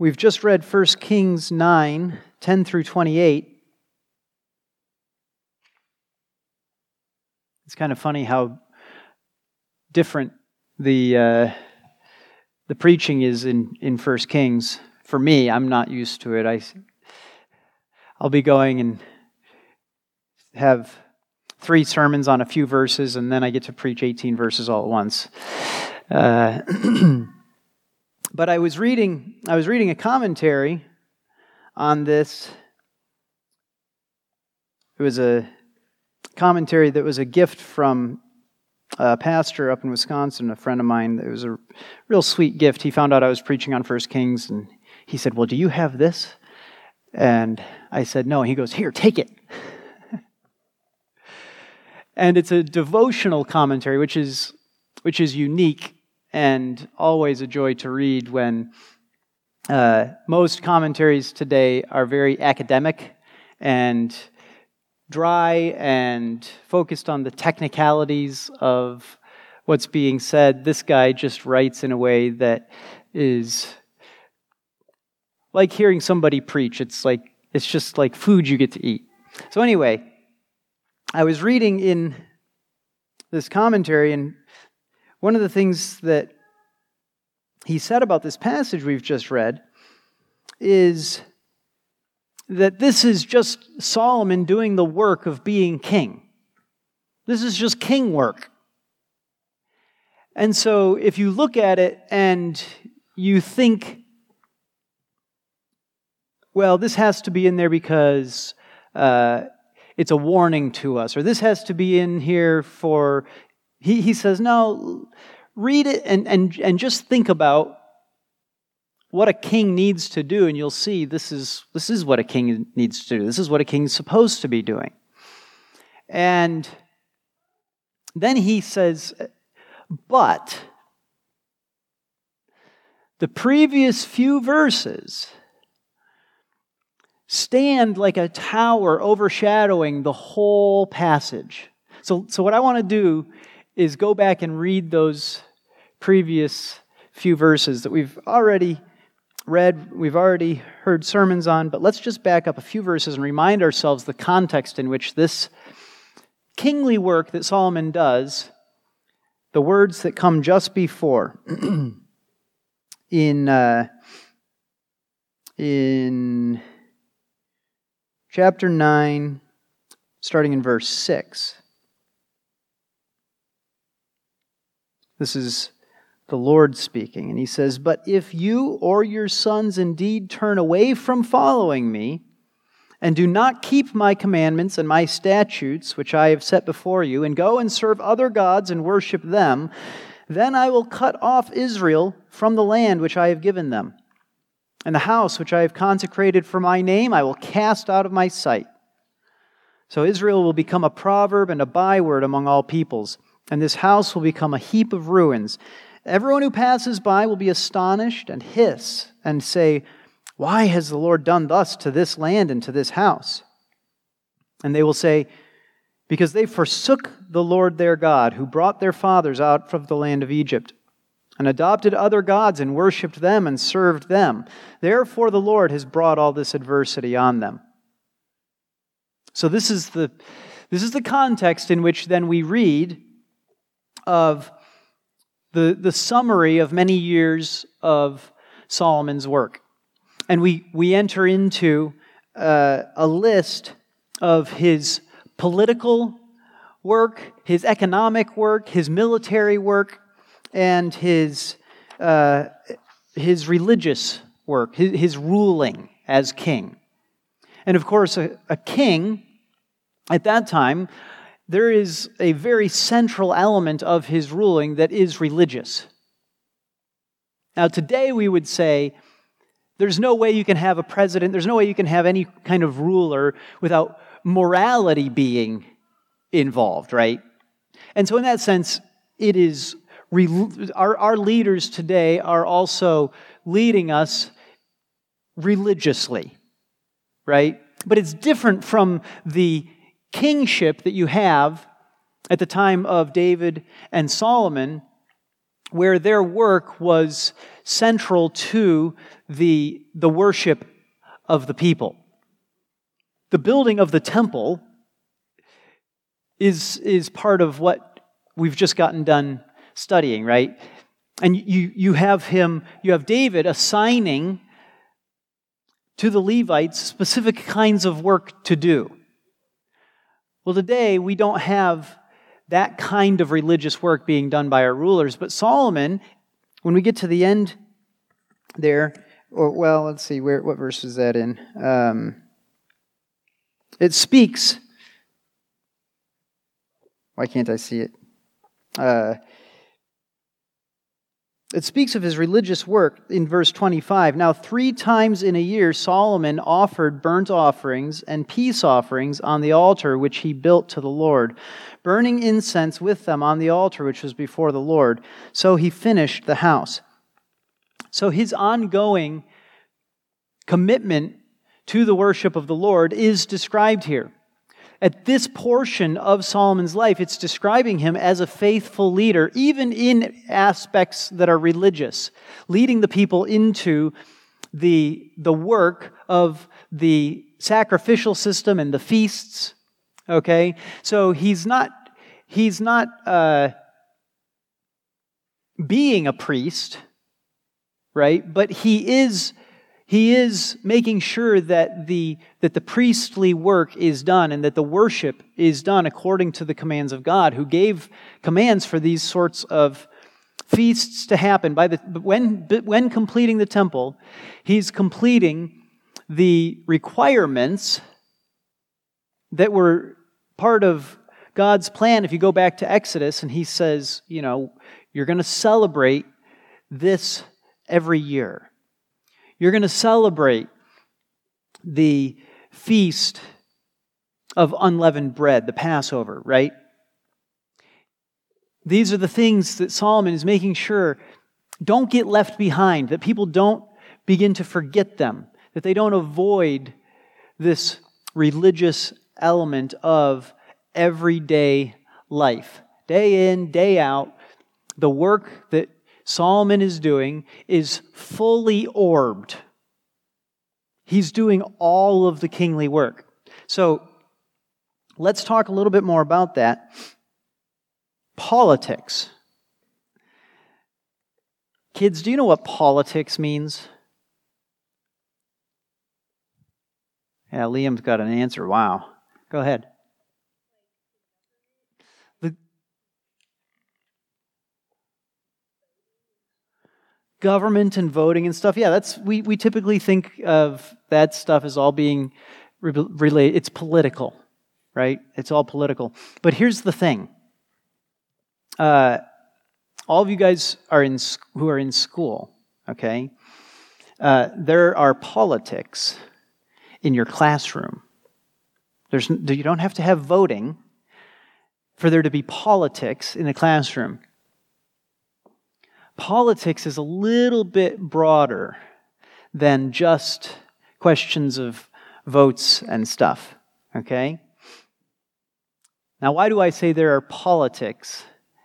We've just read 1 Kings 9 10 through 28. It's kind of funny how different the, uh, the preaching is in, in 1 Kings. For me, I'm not used to it. I, I'll be going and have three sermons on a few verses, and then I get to preach 18 verses all at once. Uh, but I was reading, I was reading a commentary on this. It was a commentary that was a gift from a pastor up in Wisconsin, a friend of mine. It was a real sweet gift. He found out I was preaching on First Kings, and he said, "Well, do you have this?" And I said, "No." And He goes, "Here, take it." and it's a devotional commentary, which is which is unique and always a joy to read when uh, most commentaries today are very academic and dry and focused on the technicalities of what's being said. This guy just writes in a way that is like hearing somebody preach. It's like it's just like food you get to eat. So anyway, I was reading in this commentary and one of the things that he said about this passage we've just read is that this is just Solomon doing the work of being king. This is just king work. And so if you look at it and you think, well, this has to be in there because uh, it's a warning to us, or this has to be in here for he, he says, no, read it and, and, and just think about what a king needs to do, and you'll see this is, this is what a king needs to do. This is what a king's supposed to be doing. And then he says, but the previous few verses stand like a tower overshadowing the whole passage. So, so what I want to do is go back and read those previous few verses that we've already read, we've already heard sermons on, but let's just back up a few verses and remind ourselves the context in which this kingly work that Solomon does, the words that come just before, in, uh, in chapter 9, starting in verse 6. This is the Lord speaking. And he says, But if you or your sons indeed turn away from following me, and do not keep my commandments and my statutes, which I have set before you, and go and serve other gods and worship them, then I will cut off Israel from the land which I have given them. And the house which I have consecrated for my name I will cast out of my sight. So Israel will become a proverb and a byword among all peoples and this house will become a heap of ruins. Everyone who passes by will be astonished and hiss and say, Why has the Lord done thus to this land and to this house? And they will say, Because they forsook the Lord their God, who brought their fathers out from the land of Egypt, and adopted other gods and worshipped them and served them. Therefore, the Lord has brought all this adversity on them. So, this is the, this is the context in which then we read of the, the summary of many years of Solomon's work. And we, we enter into uh, a list of his political work, his economic work, his military work, and his, uh, his religious work, his, his, ruling as king. And of course, a, a king at that time there is a very central element of his ruling that is religious. Now, today we would say there's no way you can have a president, there's no way you can have any kind of ruler without morality being involved, right? And so, in that sense, it is our, our leaders today are also leading us religiously, right? But it's different from the kingship that you have at the time of David and Solomon, where their work was central to the, the worship of the people. The building of the temple is, is part of what we've just gotten done studying, right? And you, you have him, you have David assigning to the Levites specific kinds of work to do. Well, today we don't have that kind of religious work being done by our rulers, but Solomon, when we get to the end there, or well, let's see, where what verse is that in? Um, it speaks. Why can't I see it? Uh, it speaks of his religious work in verse 25. Now, three times in a year, Solomon offered burnt offerings and peace offerings on the altar which he built to the Lord, burning incense with them on the altar which was before the Lord. So he finished the house. So his ongoing commitment to the worship of the Lord is described here at this portion of Solomon's life, it's describing him as a faithful leader, even in aspects that are religious, leading the people into the, the work of the sacrificial system and the feasts. Okay? So he's not, he's not uh, being a priest, right? But he is he is making sure that the, that the priestly work is done and that the worship is done according to the commands of God, who gave commands for these sorts of feasts to happen. By the, when, when completing the temple, he's completing the requirements that were part of God's plan. If you go back to Exodus, and he says, you know, you're going to celebrate this every year. You're going to celebrate the feast of unleavened bread, the Passover, right? These are the things that Solomon is making sure don't get left behind, that people don't begin to forget them, that they don't avoid this religious element of everyday life. Day in, day out, the work that Solomon is doing is fully orbed. He's doing all of the kingly work. So let's talk a little bit more about that. Politics. Kids, do you know what politics means? Yeah, Liam's got an answer. Wow. Go ahead. Government and voting and stuff, yeah, that's we, we typically think of that stuff as all being re- related. It's political, right? It's all political. But here's the thing. Uh, all of you guys are in who are in school, okay? Uh, there are politics in your classroom. There's, you don't have to have voting for there to be politics in the classroom politics is a little bit broader than just questions of votes and stuff, okay? Now, why do I say there are politics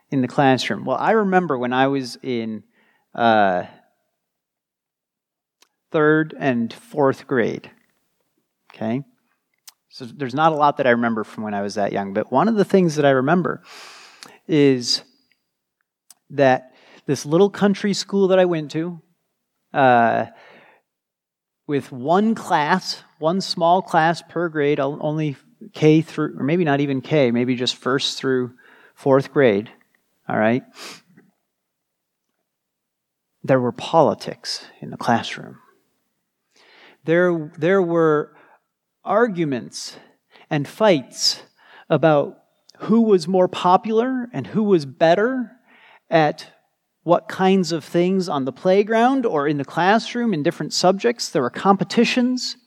in the classroom? Well, I remember when I was in uh, third and fourth grade, okay? So there's not a lot that I remember from when I was that young, but one of the things that I remember is that this little country school that I went to, uh, with one class, one small class per grade, only K through, or maybe not even K, maybe just first through fourth grade. All right? There were politics in the classroom. There, there were arguments and fights about who was more popular and who was better at what kinds of things on the playground or in the classroom in different subjects. There were competitions,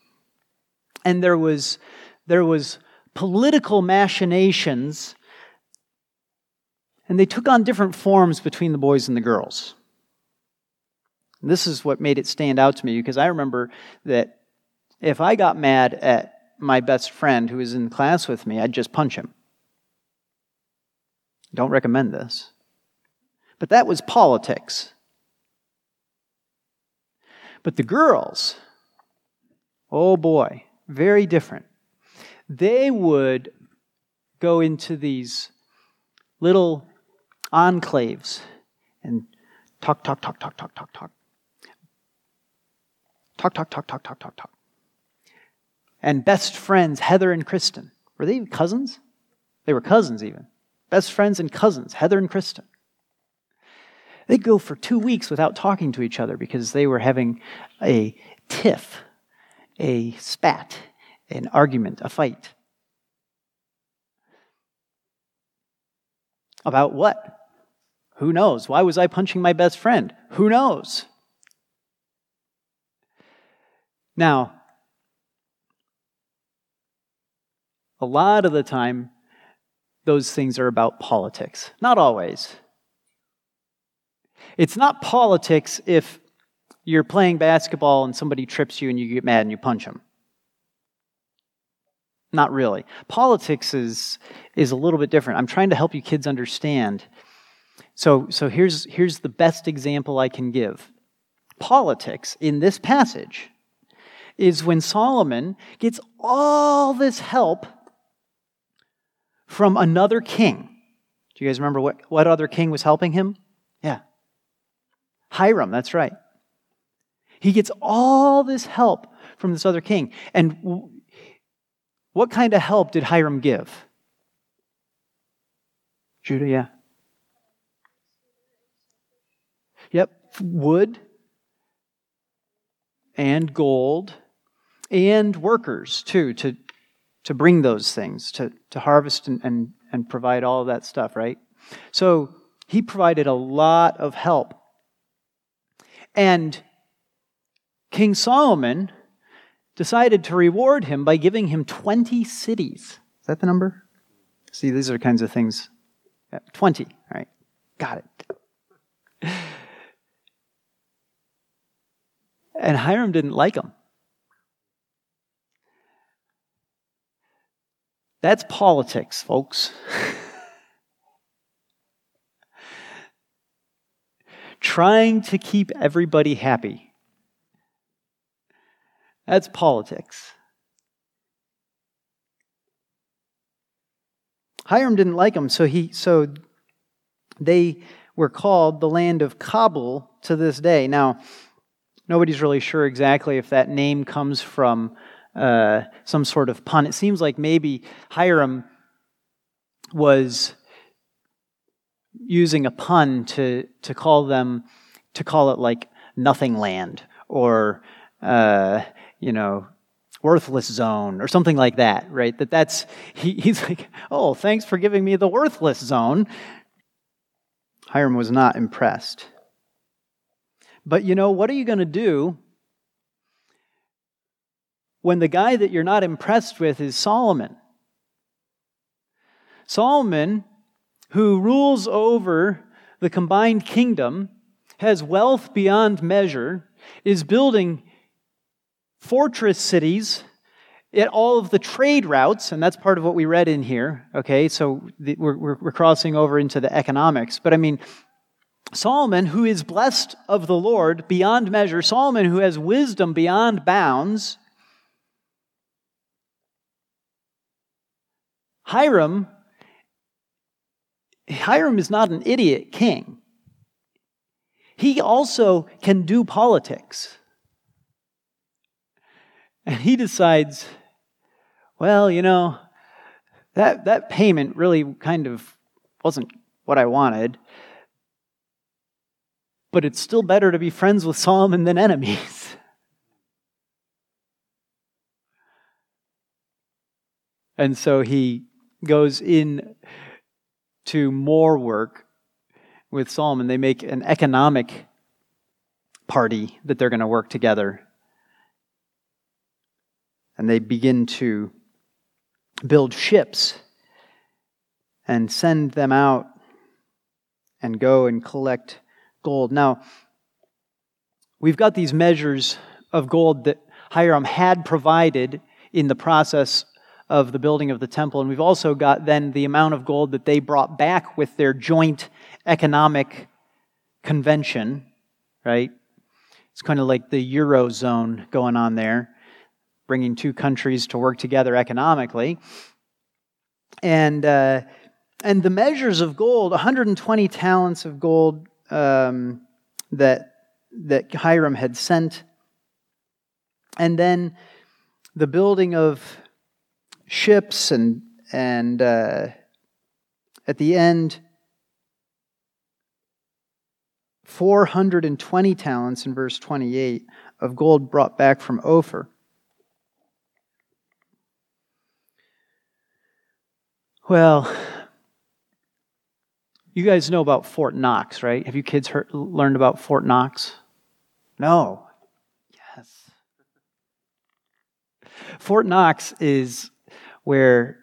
and there was, there was political machinations, and they took on different forms between the boys and the girls. And this is what made it stand out to me because I remember that if I got mad at my best friend who was in class with me, I'd just punch him. Don't recommend this. But that was politics. But the girls, oh boy, very different. They would go into these little enclaves and talk, talk, talk, talk, talk, talk, talk. Talk, talk, talk, talk, talk, talk, talk. And best friends, Heather and Kristen. Were they cousins? They were cousins, even. Best friends and cousins, Heather and Kristen. They'd go for two weeks without talking to each other because they were having a tiff, a spat, an argument, a fight. About what? Who knows? Why was I punching my best friend? Who knows? Now, a lot of the time, those things are about politics. Not always. It's not politics if you're playing basketball and somebody trips you and you get mad and you punch them. Not really. Politics is, is a little bit different. I'm trying to help you kids understand. So, so here's, here's the best example I can give. Politics in this passage is when Solomon gets all this help from another king. Do you guys remember what, what other king was helping him? Yeah. Hiram, that's right. He gets all this help from this other king. And what kind of help did Hiram give? Judah, yeah. Yep, wood and gold and workers too to, to bring those things, to, to harvest and, and, and provide all of that stuff, right? So he provided a lot of help. And King Solomon decided to reward him by giving him 20 cities. Is that the number? See, these are kinds of things. Yeah, 20, all right. Got it. And Hiram didn't like them. That's politics, folks. Trying to keep everybody happy. That's politics. Hiram didn't like them, so he so they were called the land of Kabul to this day. Now, nobody's really sure exactly if that name comes from uh, some sort of pun. It seems like maybe Hiram was using a pun to, to call them, to call it like nothing land or, uh, you know, worthless zone or something like that, right? That that's, he, he's like, oh, thanks for giving me the worthless zone. Hiram was not impressed. But you know, what are you going to do when the guy that you're not impressed with is Solomon? Solomon, who rules over the combined kingdom, has wealth beyond measure, is building fortress cities at all of the trade routes, and that's part of what we read in here. Okay, so the, we're, we're, crossing over into the economics. But I mean, Solomon, who is blessed of the Lord beyond measure, Solomon, who has wisdom beyond bounds, Hiram, Hiram is not an idiot king. He also can do politics. And he decides, well, you know, that, that payment really kind of wasn't what I wanted but it's still better to be friends with Solomon than enemies. and so he goes in to more work with Solomon. They make an economic party that they're going to work together. And they begin to build ships and send them out and go and collect gold. Now, we've got these measures of gold that Hiram had provided in the process of the building of the temple, and we've also got then the amount of gold that they brought back with their joint economic convention, right? It's kind of like the Eurozone going on there, bringing two countries to work together economically. And, uh, and the measures of gold 120 talents of gold um, that, that Hiram had sent. And then the building of ships and, and uh, at the end, 420 talents in verse 28 of gold brought back from Ophir. Well, you guys know about Fort Knox, right? Have you kids heard, learned about Fort Knox? No. Yes. Fort Knox is where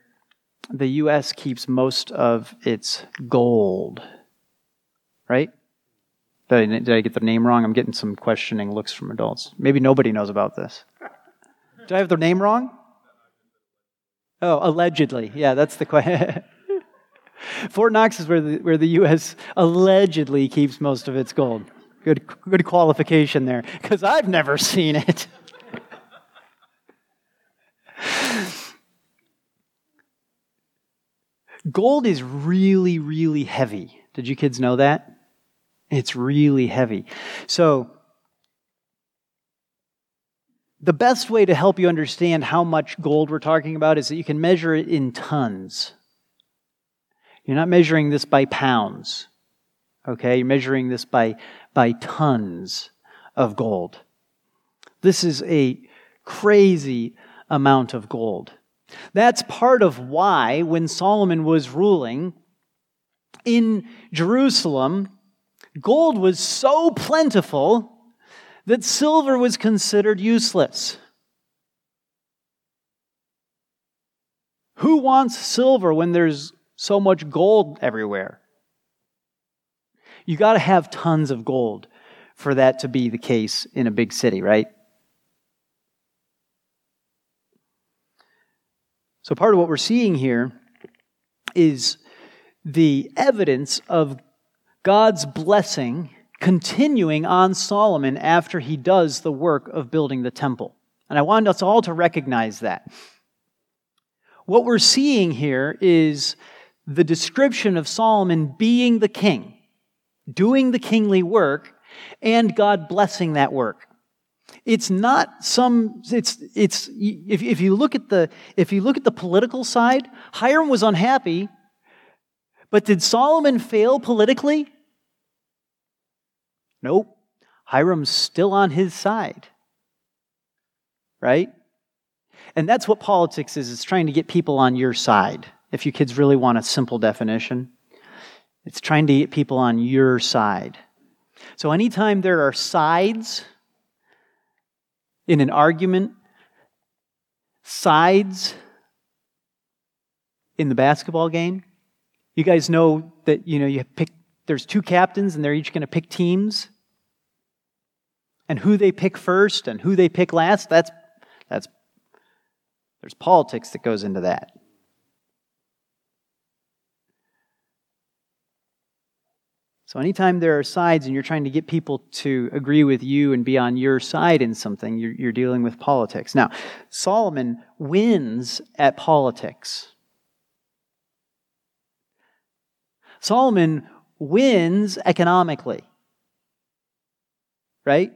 the U.S. keeps most of its gold, right? Did I, get the name wrong? I'm getting some questioning looks from adults. Maybe nobody knows about this. Did I have the name wrong? Oh, allegedly. Yeah, that's the question. Fort Knox is where the, where the U.S. allegedly keeps most of its gold. Good, good qualification there, because I've never seen it. gold is really, really heavy. Did you kids know that? It's really heavy. So, the best way to help you understand how much gold we're talking about is that you can measure it in tons. You're not measuring this by pounds, okay? You're measuring this by, by tons of gold. This is a crazy amount of gold. That's part of why, when Solomon was ruling in Jerusalem, Gold was so plentiful that silver was considered useless. Who wants silver when there's so much gold everywhere? You got to have tons of gold for that to be the case in a big city, right? So, part of what we're seeing here is the evidence of God's blessing continuing on Solomon after he does the work of building the temple. And I want us all to recognize that. What we're seeing here is the description of Solomon being the king, doing the kingly work, and God blessing that work. It's not some, it's, it's, if, if you look at the, if you look at the political side, Hiram was unhappy, but did Solomon fail politically? Nope. Hiram's still on his side. Right? And that's what politics is it's trying to get people on your side. If you kids really want a simple definition, it's trying to get people on your side. So, anytime there are sides in an argument, sides in the basketball game, you guys know that you know you pick there's two captains and they're each going to pick teams and who they pick first and who they pick last, that's, that's, there's politics that goes into that. So, anytime there are sides and you're trying to get people to agree with you and be on your side in something, you're, you're dealing with politics. Now, Solomon wins at politics. Solomon wins economically. Right?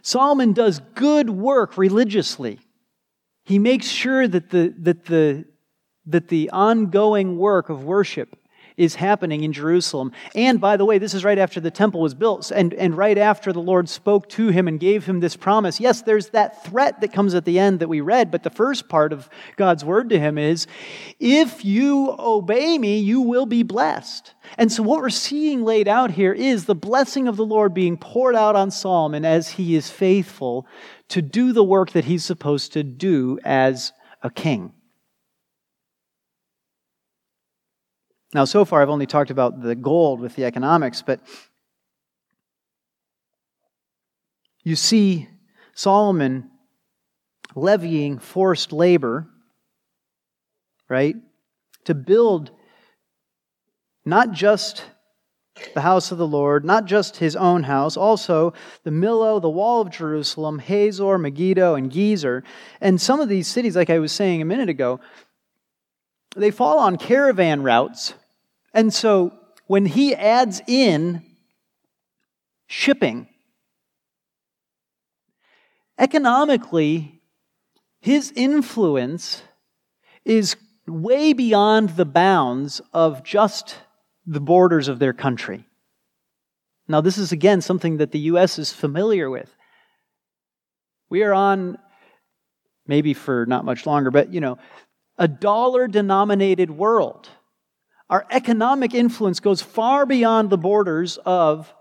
Solomon does good work religiously. He makes sure that the, that the, that the ongoing work of worship is happening in Jerusalem. And by the way, this is right after the temple was built and, and right after the Lord spoke to him and gave him this promise. Yes, there's that threat that comes at the end that we read, but the first part of God's word to him is if you obey me, you will be blessed. And so, what we're seeing laid out here is the blessing of the Lord being poured out on Solomon as he is faithful to do the work that he's supposed to do as a king. Now, so far, I've only talked about the gold with the economics, but you see Solomon levying forced labor, right, to build not just the house of the Lord, not just his own house, also the Millo, the wall of Jerusalem, Hazor, Megiddo, and Gezer. And some of these cities, like I was saying a minute ago, they fall on caravan routes. And so when he adds in shipping, economically, his influence is way beyond the bounds of just the borders of their country. Now, this is again something that the U.S. is familiar with. We are on, maybe for not much longer, but you know, a dollar denominated world. Our economic influence goes far beyond the borders of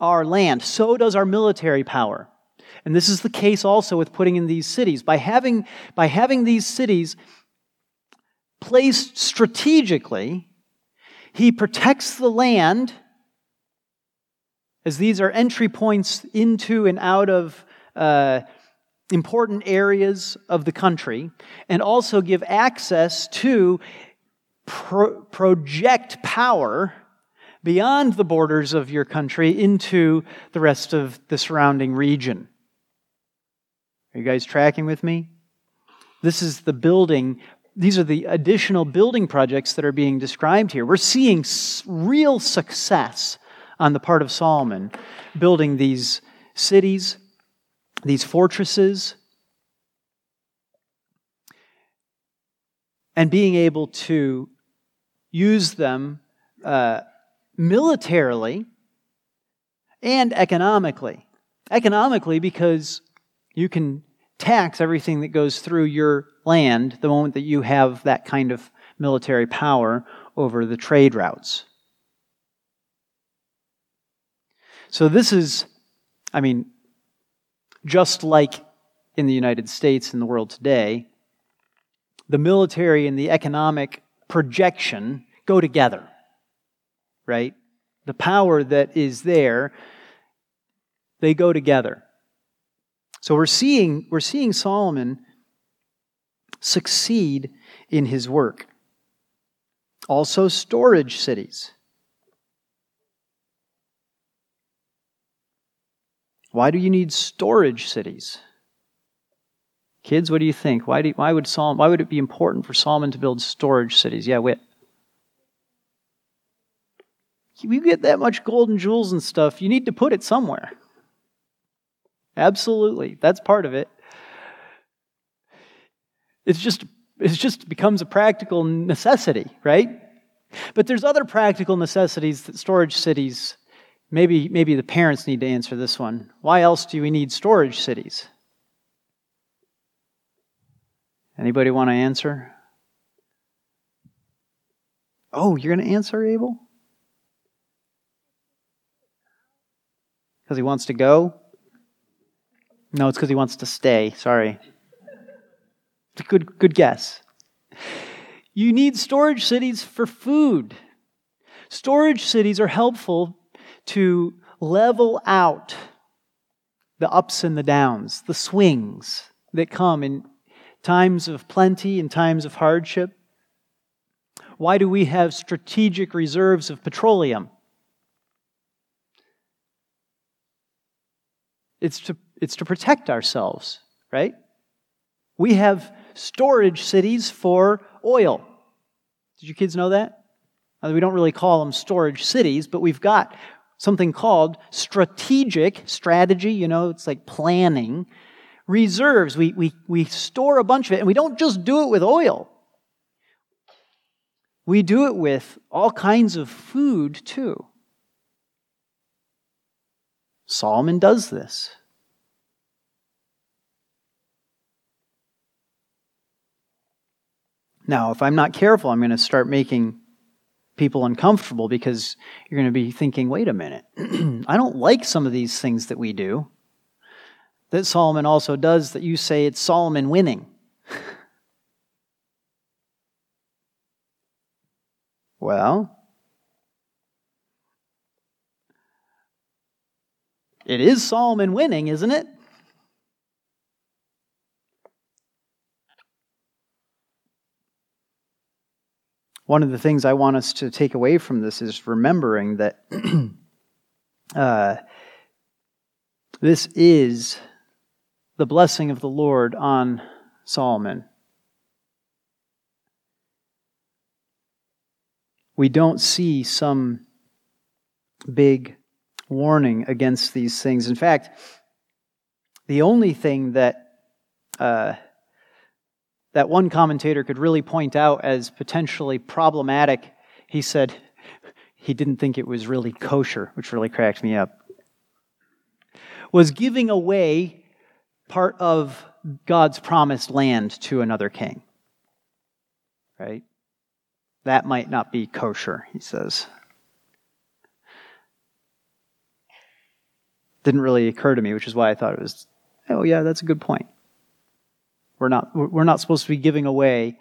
our land. So does our military power. And this is the case also with putting in these cities. By having, by having these cities placed strategically, he protects the land, as these are entry points into and out of uh, important areas of the country, and also give access to pro- project power beyond the borders of your country into the rest of the surrounding region. Are you guys tracking with me? This is the building these are the additional building projects that are being described here. We're seeing real success on the part of Solomon building these cities, these fortresses, and being able to use them uh, militarily and economically. Economically, because you can tax everything that goes through your land the moment that you have that kind of military power over the trade routes. So, this is, I mean, just like in the United States and the world today, the military and the economic projection go together, right? The power that is there, they go together. So we're seeing, we're seeing Solomon succeed in his work. Also, storage cities. Why do you need storage cities? Kids, what do you think? Why, do, why, would Solomon, why would it be important for Solomon to build storage cities? Yeah, wit. You get that much gold and jewels and stuff, you need to put it somewhere. Absolutely. That's part of it. It's just it just becomes a practical necessity, right? But there's other practical necessities that storage cities maybe maybe the parents need to answer this one. Why else do we need storage cities? Anybody want to answer? Oh, you're going to answer, Abel? Because he wants to go? No, it's because he wants to stay. Sorry. Good, good guess. You need storage cities for food. Storage cities are helpful to level out the ups and the downs, the swings that come in times of plenty and times of hardship. Why do we have strategic reserves of petroleum? It's to it's to protect ourselves, right? We have storage cities for oil. Did you kids know that? We don't really call them storage cities, but we've got something called strategic strategy, you know, it's like planning, reserves. We, we, we store a bunch of it, and we don't just do it with oil. We do it with all kinds of food too. Solomon does this. Now, if I'm not careful, I'm going to start making people uncomfortable because you're going to be thinking, wait a minute, I don't like some of these things that we do. That Solomon also does, that you say it's Solomon winning. well, it is Solomon winning, isn't it? one of the things I want us to take away from this is remembering that uh, this is the blessing of the Lord on Solomon. We don't see some big warning against these things. In fact, the only thing that uh, that one commentator could really point out as potentially problematic, he said he didn't think it was really kosher, which really cracked me up, was giving away part of God's promised land to another king. Right? That might not be kosher, he says. Didn't really occur to me, which is why I thought it was, oh, yeah, that's a good point. We're not, we're not supposed to be giving away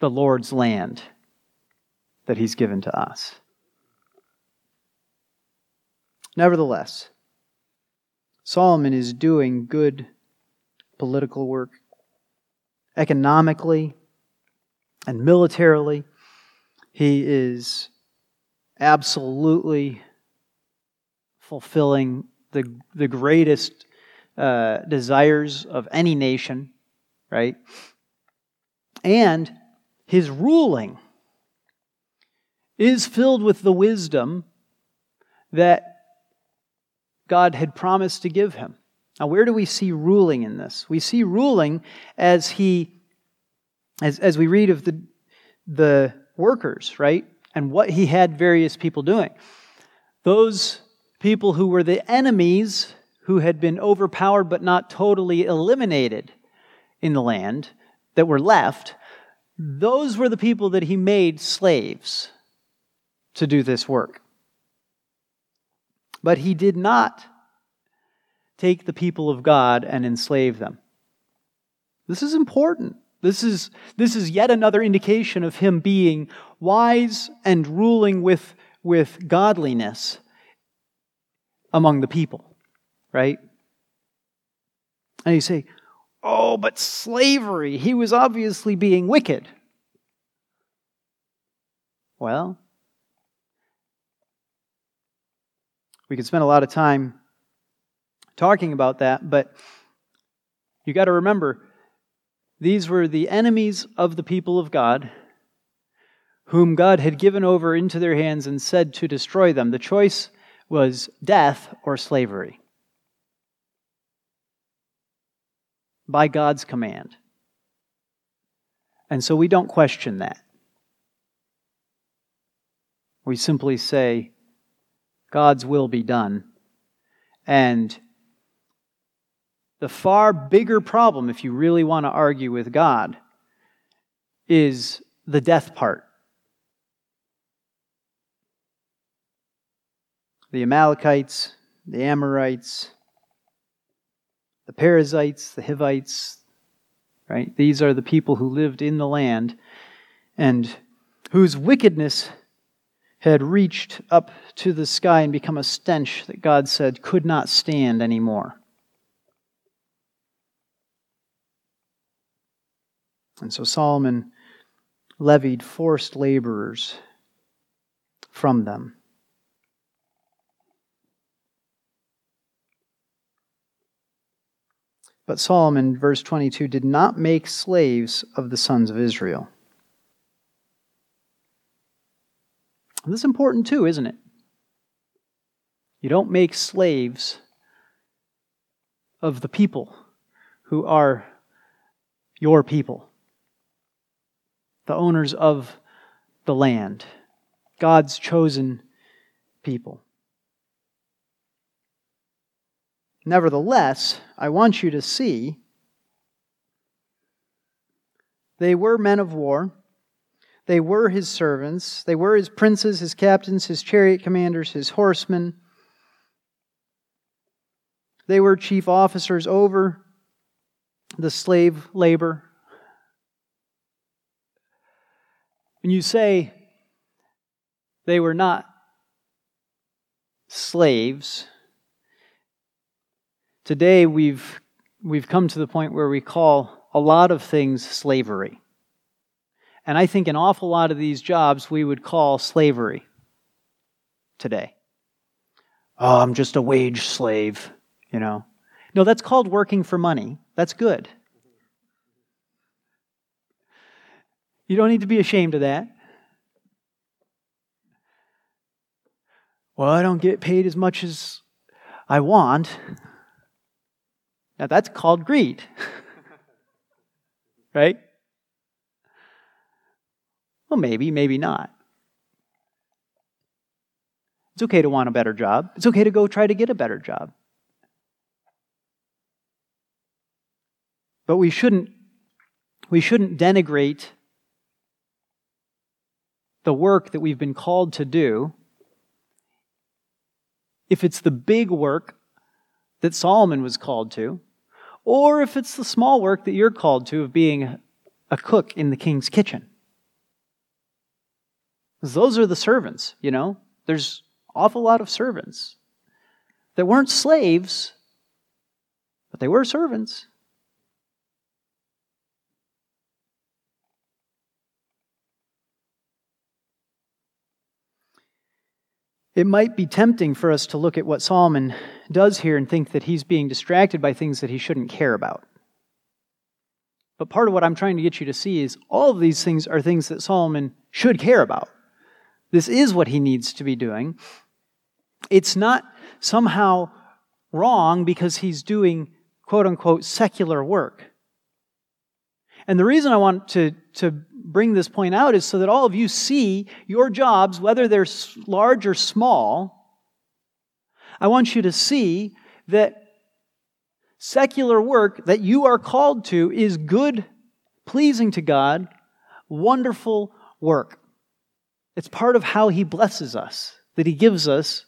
the Lord's land that He's given to us. Nevertheless, Solomon is doing good political work, economically and militarily. He is absolutely fulfilling the, the greatest uh, desires of any nation, right? And his ruling is filled with the wisdom that God had promised to give him. Now, where do we see ruling in this? We see ruling as he, as, as we read of the, the workers, right? And what he had various people doing. Those people who were the enemies who had been overpowered but not totally eliminated in the land that were left, those were the people that he made slaves to do this work. But he did not take the people of God and enslave them. This is important. This is, this is yet another indication of him being wise and ruling with, with godliness among the people right? And you say, oh, but slavery, he was obviously being wicked. Well, we could spend a lot of time talking about that, but you got to remember these were the enemies of the people of God, whom God had given over into their hands and said to destroy them. The choice was death or slavery. by God's command. And so we don't question that. We simply say, God's will be done. And the far bigger problem, if you really want to argue with God, is the death part. The Amalekites, the Amorites, the Perizzites, the Hivites, right? These are the people who lived in the land and whose wickedness had reached up to the sky and become a stench that God said could not stand anymore. And so Solomon levied forced laborers from them. But Solomon, verse 22, did not make slaves of the sons of Israel. This is important too, isn't it? You don't make slaves of the people who are your people, the owners of the land, God's chosen people. Nevertheless, I want you to see they were men of war. They were his servants. They were his princes, his captains, his chariot commanders, his horsemen. They were chief officers over the slave labor. When you say they were not slaves, Today, we've, we've come to the point where we call a lot of things slavery. And I think an awful lot of these jobs we would call slavery today. Oh, I'm just a wage slave, you know. No, that's called working for money. That's good. You don't need to be ashamed of that. Well, I don't get paid as much as I want. Now, that's called greed. right? Well, maybe, maybe not. It's okay to want a better job. It's okay to go try to get a better job. But we shouldn't we shouldn't denigrate the work that we've been called to do if it's the big work that Solomon was called to, or if it's the small work that you're called to of being a cook in the king's kitchen. Those are the servants, you know? There's awful lot of servants that weren't slaves, but they were servants. It might be tempting for us to look at what Solomon does here and think that he's being distracted by things that he shouldn't care about. But part of what I'm trying to get you to see is all of these things are things that Solomon should care about. This is what he needs to be doing. It's not somehow wrong because he's doing quote unquote secular work. And the reason I want to, to bring this point out is so that all of you see your jobs, whether they're large or small. I want you to see that secular work that you are called to is good, pleasing to God, wonderful work. It's part of how He blesses us, that He gives us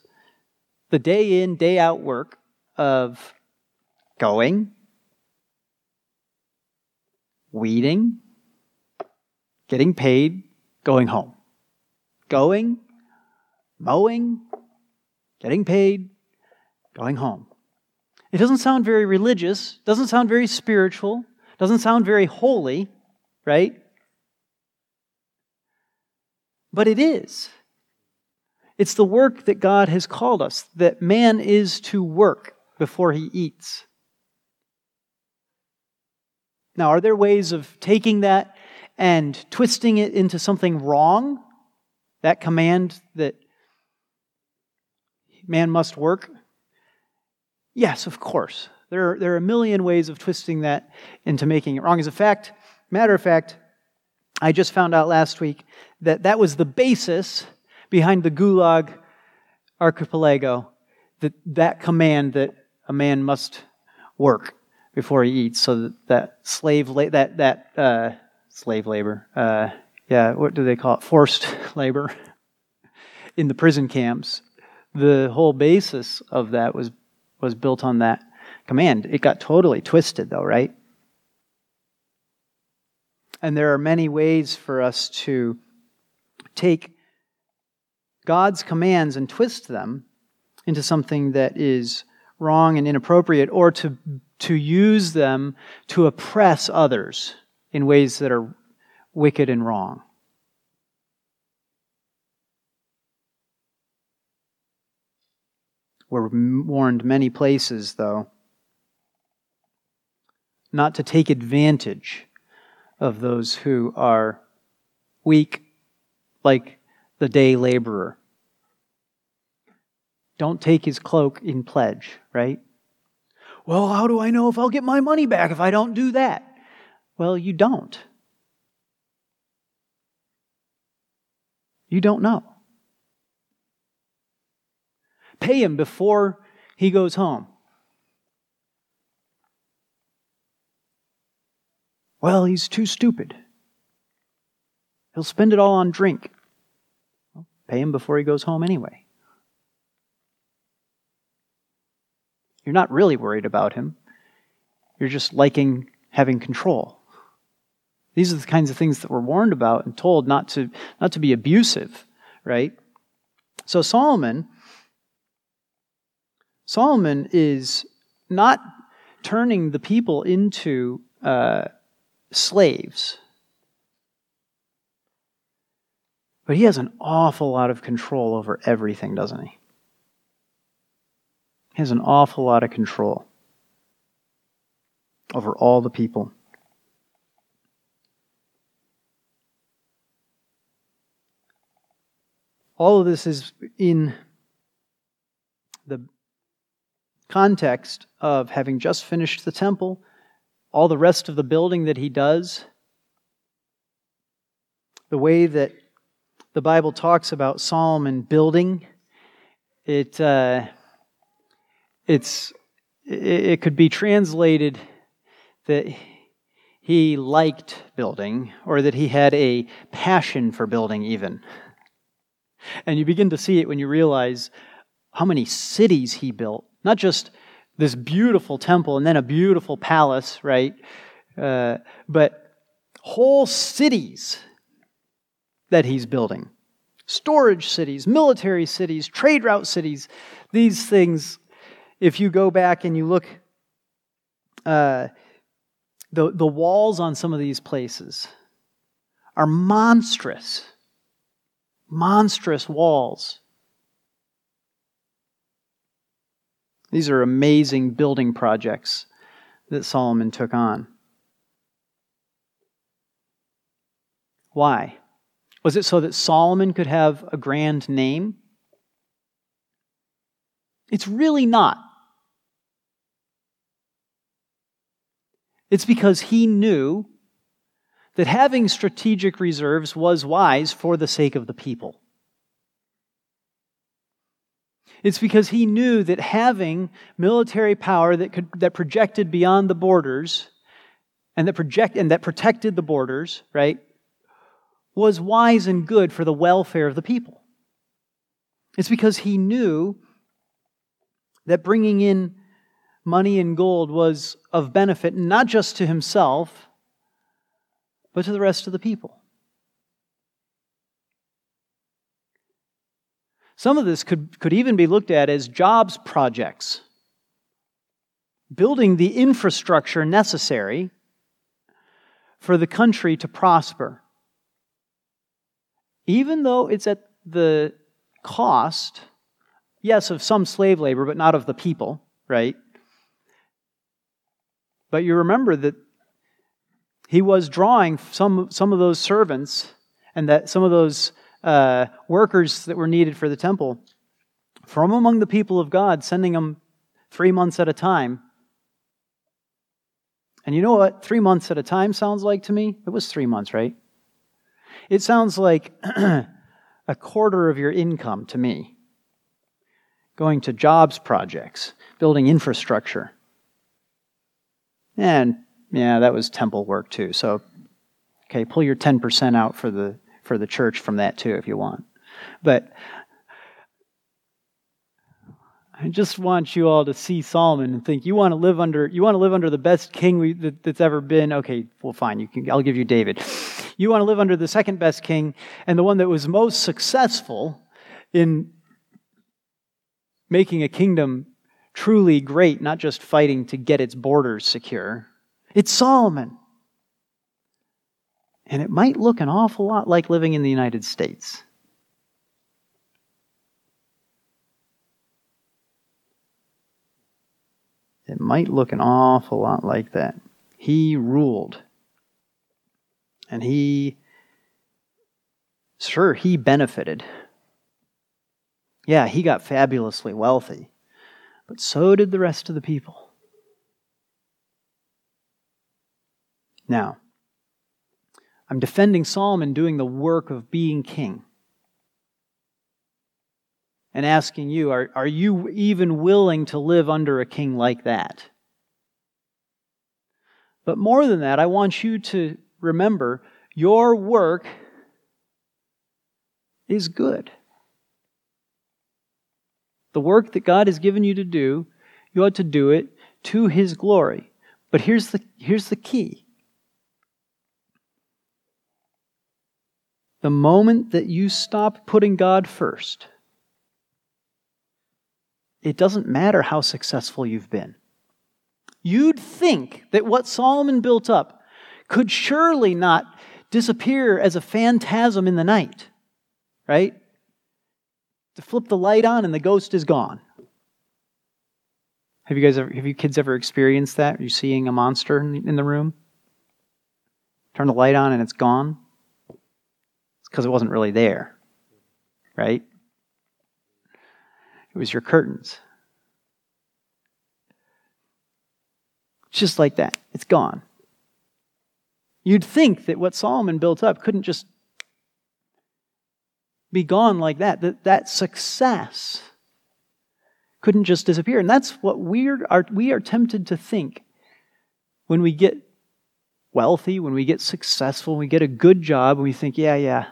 the day in, day out work of going, weeding, getting paid, going home. Going, mowing, getting paid, going home. It doesn't sound very religious, doesn't sound very spiritual, doesn't sound very holy, right? But it is. It's the work that God has called us, that man is to work before he eats. Now, are there ways of taking that and twisting it into something wrong? That command that man must work? Yes, of course. There are, there are a million ways of twisting that into making it wrong. As a fact, matter of fact, I just found out last week that that was the basis behind the Gulag archipelago, that, that command that a man must work before he eats, so that, that slave la- that that uh, slave labor, uh, yeah, what do they call it? Forced labor in the prison camps. The whole basis of that was was built on that command. It got totally twisted, though, right? And there are many ways for us to take God's commands and twist them into something that is wrong and inappropriate, or to to use them to oppress others in ways that are wicked and wrong. We're warned many places, though, not to take advantage of those who are weak, like the day laborer. Don't take his cloak in pledge, right? Well, how do I know if I'll get my money back if I don't do that? Well, you don't. You don't know. Pay him before he goes home. Well, he's too stupid. He'll spend it all on drink. Well, pay him before he goes home anyway. You're not really worried about him. You're just liking having control. These are the kinds of things that we're warned about and told not to, not to be abusive, right? So Solomon, Solomon is not turning the people into uh, slaves. But he has an awful lot of control over everything, doesn't he? He has an awful lot of control over all the people. All of this is in the context of having just finished the temple, all the rest of the building that he does, the way that the Bible talks about Solomon building, it, uh, it's, it could be translated that he liked building or that he had a passion for building, even. And you begin to see it when you realize how many cities he built. Not just this beautiful temple and then a beautiful palace, right? Uh, but whole cities that he's building storage cities, military cities, trade route cities. These things, if you go back and you look, uh, the, the walls on some of these places are monstrous. Monstrous walls. These are amazing building projects that Solomon took on. Why? Was it so that Solomon could have a grand name? It's really not. It's because he knew that having strategic reserves was wise for the sake of the people. It's because he knew that having military power that, could, that projected beyond the borders and that, project, and that protected the borders, right, was wise and good for the welfare of the people. It's because he knew that bringing in money and gold was of benefit not just to himself, but to the rest of the people. Some of this could, could even be looked at as jobs projects, building the infrastructure necessary for the country to prosper. Even though it's at the cost, yes, of some slave labor, but not of the people, right? But you remember that he was drawing some, some of those servants and that some of those uh, workers that were needed for the temple from among the people of God, sending them three months at a time. And you know what three months at a time sounds like to me? It was three months, right? It sounds like a quarter of your income to me. Going to jobs projects, building infrastructure. And yeah, that was temple work too. So, okay, pull your 10% out for the for the church from that too if you want. But I just want you all to see Solomon and think you want to live under you want to live under the best king we, that, that's ever been. Okay, well, fine. You can. I'll give you David. You want to live under the second best king and the one that was most successful in making a kingdom truly great, not just fighting to get its borders secure. It's Solomon. And it might look an awful lot like living in the United States. It might look an awful lot like that. He ruled. And he, sure, he benefited. Yeah, he got fabulously wealthy. But so did the rest of the people. Now, I'm defending Solomon doing the work of being king. And asking you, are, are you even willing to live under a king like that? But more than that, I want you to remember your work is good. The work that God has given you to do, you ought to do it to His glory. But here's the, here's the key The moment that you stop putting God first, it doesn't matter how successful you've been. You'd think that what Solomon built up could surely not disappear as a phantasm in the night. right? To flip the light on and the ghost is gone. Have you guys ever, have you kids ever experienced that? Are you seeing a monster in the room? Turn the light on and it's gone? Because it wasn't really there, right? It was your curtains. Just like that. It's gone. You'd think that what Solomon built up couldn't just be gone like that, that that success couldn't just disappear. And that's what we are, we are tempted to think when we get wealthy, when we get successful, when we get a good job, and we think, yeah, yeah,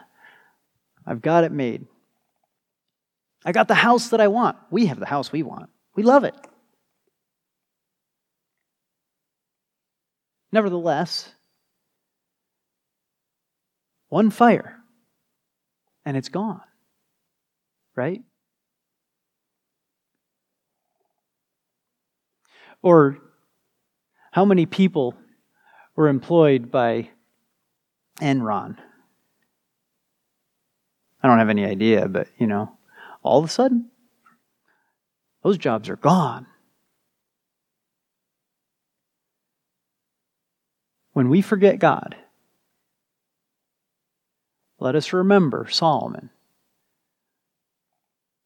I've got it made. I got the house that I want. We have the house we want. We love it. Nevertheless, one fire and it's gone. Right? Or how many people were employed by Enron? I don't have any idea, but you know, all of a sudden, those jobs are gone. When we forget God, let us remember Solomon.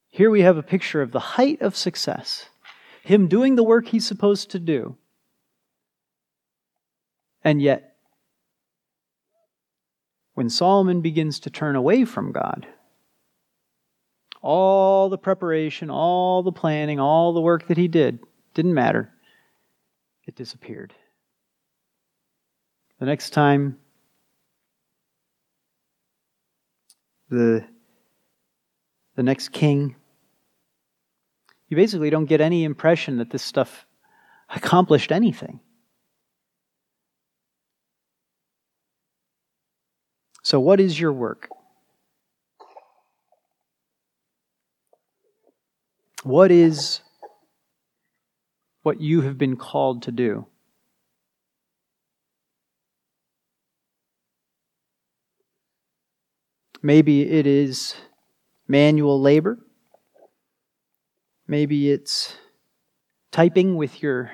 Here we have a picture of the height of success, him doing the work he's supposed to do. And yet, when Solomon begins to turn away from God, all the preparation, all the planning, all the work that he did didn't matter. It disappeared. The next time the, the next king, you basically don't get any impression that this stuff accomplished anything. So, what is your work? What is what you have been called to do? Maybe it is manual labor. Maybe it's typing with your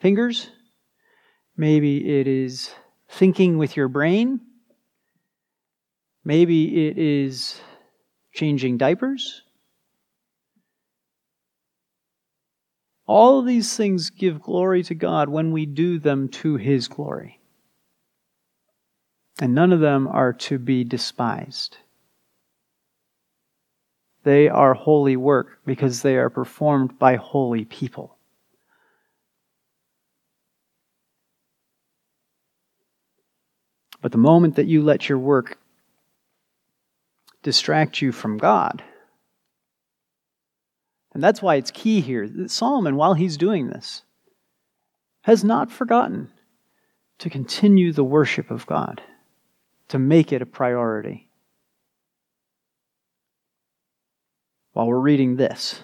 fingers. Maybe it is thinking with your brain. Maybe it is changing diapers. All these things give glory to God when we do them to His glory and none of them are to be despised. They are holy work because they are performed by holy people. But the moment that you let your work distract you from God, and that's why it's key here that Solomon, while he's doing this, has not forgotten to continue the worship of God to make it a priority. While we're reading this,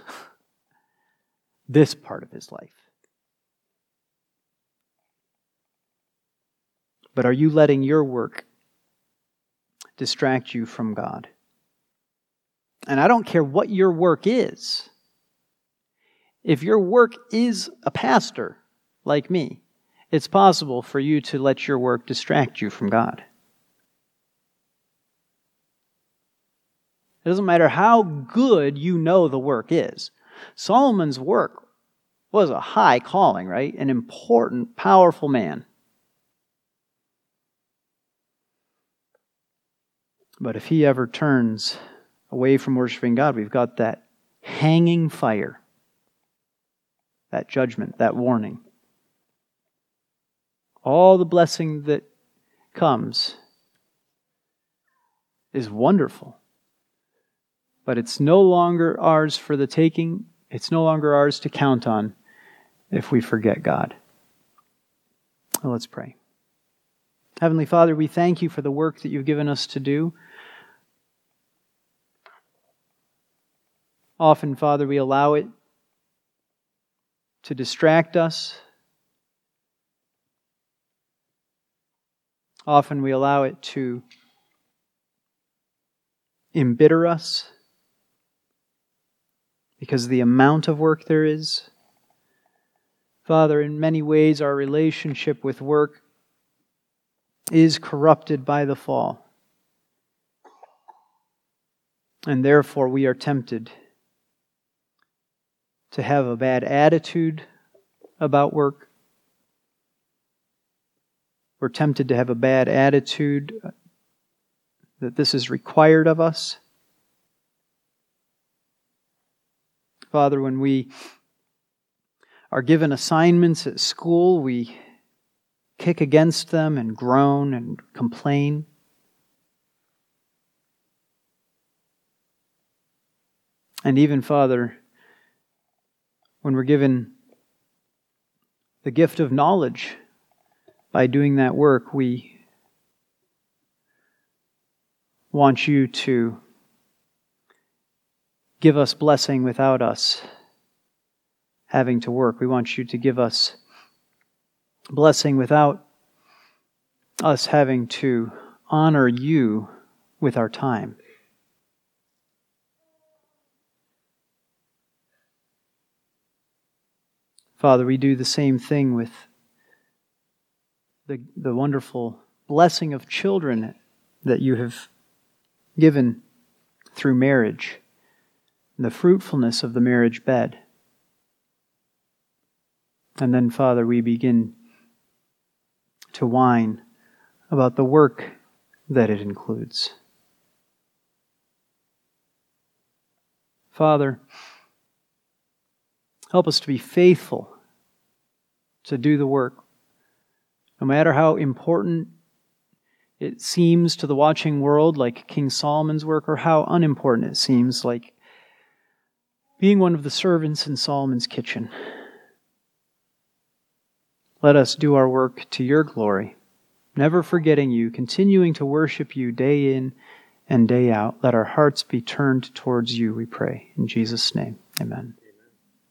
this part of his life. But are you letting your work distract you from God? And I don't care what your work is. If your work is a pastor, like me, it's possible for you to let your work distract you from God. It doesn't matter how good you know the work is. Solomon's work was a high calling, right? An important, powerful man. But if he ever turns away from worshiping God, we've got that hanging fire, that judgment, that warning. All the blessing that comes is wonderful but it's no longer ours for the taking. It's no longer ours to count on if we forget God. Well, let's pray. Heavenly Father, we thank you for the work that you've given us to do. Often, Father, we allow it to distract us. Often we allow it to embitter us because of the amount of work there is. Father, in many ways, our relationship with work is corrupted by the fall. And therefore, we are tempted to have a bad attitude about work. We're tempted to have a bad attitude uh, that this is required of us. Father, when we are given assignments at school, we kick against them and groan and complain. And even, Father, when we're given the gift of knowledge by doing that work, we want you to give us blessing without us having to work. We want you to give us blessing without us having to honor you with our time. Father, we do the same thing with the, the wonderful blessing of children that you have given through marriage, the fruitfulness of the marriage bed. And then, Father, we begin to whine about the work that it includes. Father, help us to be faithful to do the work, no matter how important it seems to the watching world, like King Solomon's work, or how unimportant it seems, like being one of the servants in Solomon's kitchen. Let us do our work to your glory, never forgetting you, continuing to worship you day in and day out. Let our hearts be turned towards you, we pray. In Jesus' name, amen.